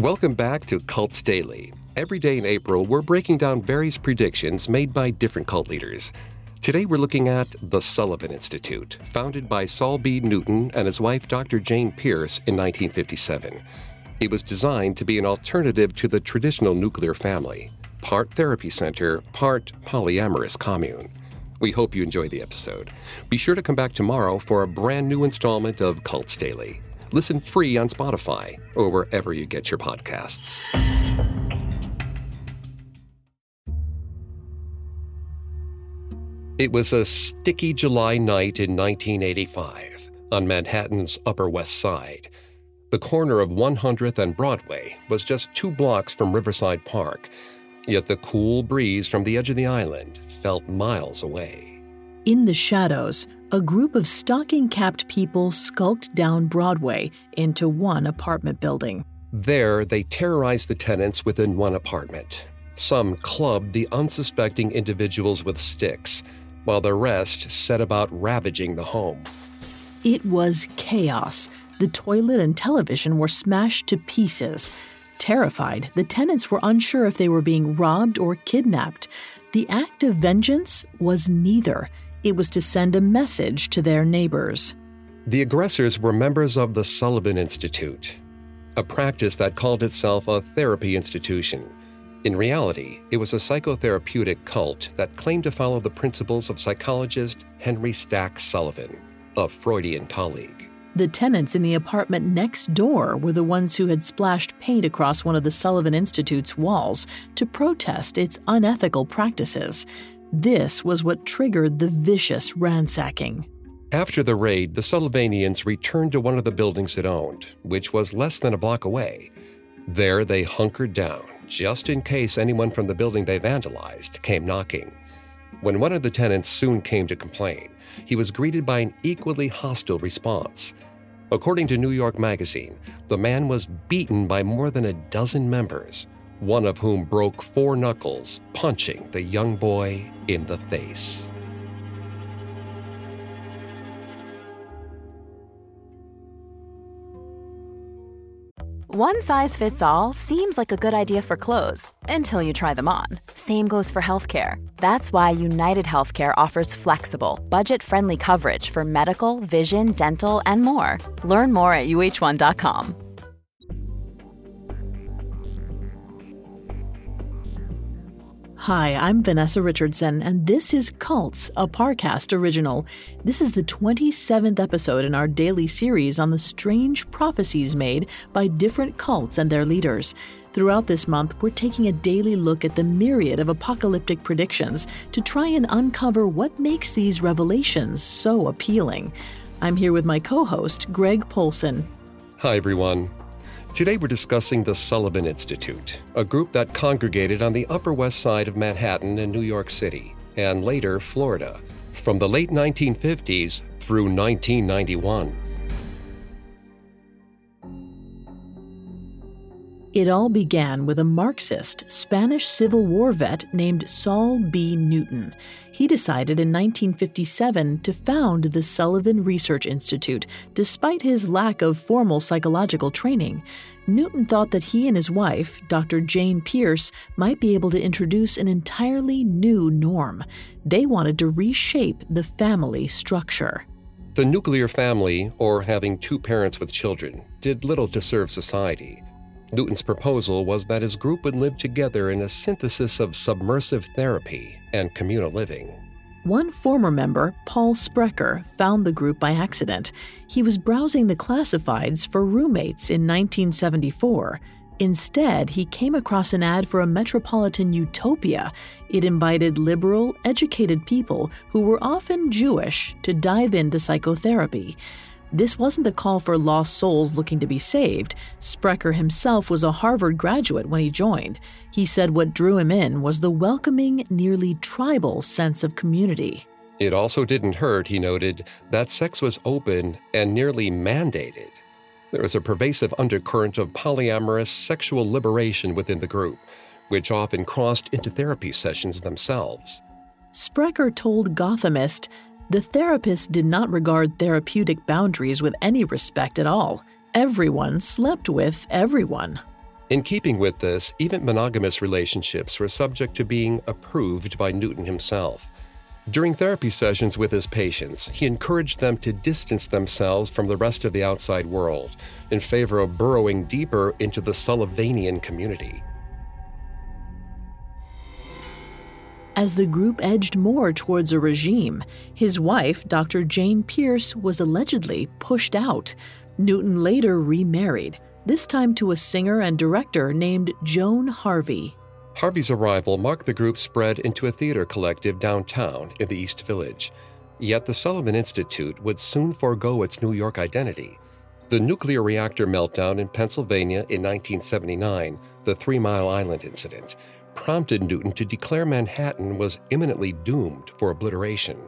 Welcome back to Cults Daily. Every day in April, we're breaking down various predictions made by different cult leaders. Today, we're looking at the Sullivan Institute, founded by Saul B. Newton and his wife, Dr. Jane Pearce, in 1957. It was designed to be an alternative to the traditional nuclear family, part therapy center, part polyamorous commune. We hope you enjoy the episode. Be sure to come back tomorrow for a brand new installment of Cults Daily. Listen free on Spotify or wherever you get your podcasts. It was a sticky July night in 1985 on Manhattan's Upper West Side. The corner of 100th and Broadway was just two blocks from Riverside Park, yet the cool breeze from the edge of the island felt miles away. In the shadows, a group of stocking capped people skulked down Broadway into one apartment building. There, they terrorized the tenants within one apartment. Some clubbed the unsuspecting individuals with sticks, while the rest set about ravaging the home. It was chaos. The toilet and television were smashed to pieces. Terrified, the tenants were unsure if they were being robbed or kidnapped. The act of vengeance was neither it was to send a message to their neighbors. The aggressors were members of the Sullivan Institute, a practice that called itself a therapy institution. In reality, it was a psychotherapeutic cult that claimed to follow the principles of psychologist Henry Stack Sullivan, a Freudian colleague. The tenants in the apartment next door were the ones who had splashed paint across one of the Sullivan Institute's walls to protest its unethical practices. This was what triggered the vicious ransacking. After the raid, the Sullivanians returned to one of the buildings it owned, which was less than a block away. There, they hunkered down, just in case anyone from the building they vandalized came knocking. When one of the tenants soon came to complain, he was greeted by an equally hostile response. According to New York Magazine, the man was beaten by more than a dozen members one of whom broke four knuckles, punching the young boy in the face. One size fits all seems like a good idea for clothes until you try them on. Same goes for healthcare. That's why United Healthcare offers flexible, budget friendly coverage for medical, vision, dental, and more. Learn more at uh1.com. Hi, I'm Vanessa Richardson, and this is Cults, a Parcast original. This is the 27th episode in our daily series on the strange prophecies made by different cults and their leaders. Throughout this month, we're taking a daily look at the myriad of apocalyptic predictions to try and uncover what makes these revelations so appealing. I'm here with my co host, Greg Polcyn. Hi, everyone. Today we're discussing the Sullivan Institute, a group that congregated on the Upper West Side of Manhattan and New York City, and later Florida, from the late 1950s through 1991. It all began with a Marxist Spanish Civil War vet named Saul B. Newton. He decided in 1957 to found the Sullivan Research Institute, despite his lack of formal psychological training. Newton thought that he and his wife, Dr. Jane Pearce, might be able to introduce an entirely new norm. They wanted to reshape the family structure. The nuclear family, or having two parents with children, did little to serve society. Newton's proposal was that his group would live together in a synthesis of submersive therapy and communal living. One former member, Paul Sprecher, found the group by accident. He was browsing the classifieds for roommates in 1974. Instead, he came across an ad for a metropolitan utopia. It invited liberal, educated people who were often Jewish to dive into psychotherapy. This wasn't a call for lost souls looking to be saved. Sprecher himself was a Harvard graduate when he joined. He said what drew him in was the welcoming, nearly tribal sense of community. It also didn't hurt, he noted, that sex was open and nearly mandated. There was a pervasive undercurrent of polyamorous sexual liberation within the group, which often crossed into therapy sessions themselves. Sprecher told Gothamist the therapist did not regard therapeutic boundaries with any respect at all. Everyone slept with everyone. In keeping with this, even monogamous relationships were subject to being approved by Newton himself. During therapy sessions with his patients, he encouraged them to distance themselves from the rest of the outside world in favor of burrowing deeper into the Sullivanian community. As the group edged more towards a regime, his wife, Dr. Jane Pearce, was allegedly pushed out. Newton later remarried this time to a singer and director named Joan Harvey. Harvey's arrival marked the group's spread into a theater collective downtown in the East Village. Yet the Sullivan Institute would soon forego its New York identity. The nuclear reactor meltdown in Pennsylvania in 1979, the Three Mile Island incident, prompted Newton to declare Manhattan was imminently doomed for obliteration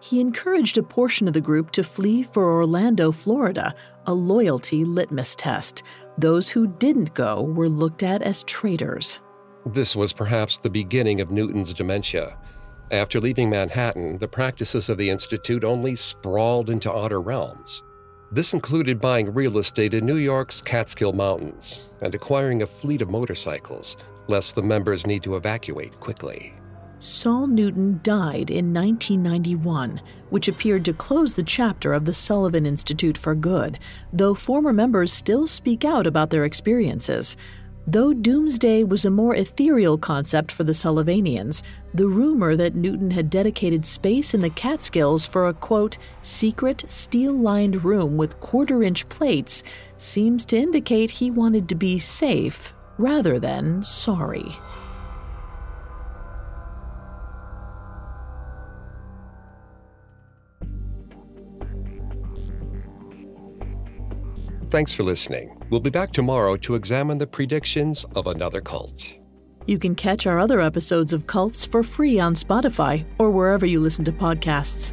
he encouraged a portion of the group to flee for Orlando, Florida, a loyalty litmus test. Those who didn't go were looked at as traitors. This was perhaps the beginning of Newton's dementia. After leaving Manhattan, the practices of the Institute only sprawled into outer realms. This included buying real estate in New York's Catskill Mountains and acquiring a fleet of motorcycles, lest the members need to evacuate quickly. Saul Newton died in 1991, which appeared to close the chapter of the Sullivan Institute for good, though former members still speak out about their experiences. Though doomsday was a more ethereal concept for the Sullivanians, the rumor that Newton had dedicated space in the Catskills for a quote, secret steel lined room with quarter inch plates seems to indicate he wanted to be safe rather than sorry. Thanks for listening. We'll be back tomorrow to examine the predictions of another cult. You can catch our other episodes of Cults for free on Spotify or wherever you listen to podcasts.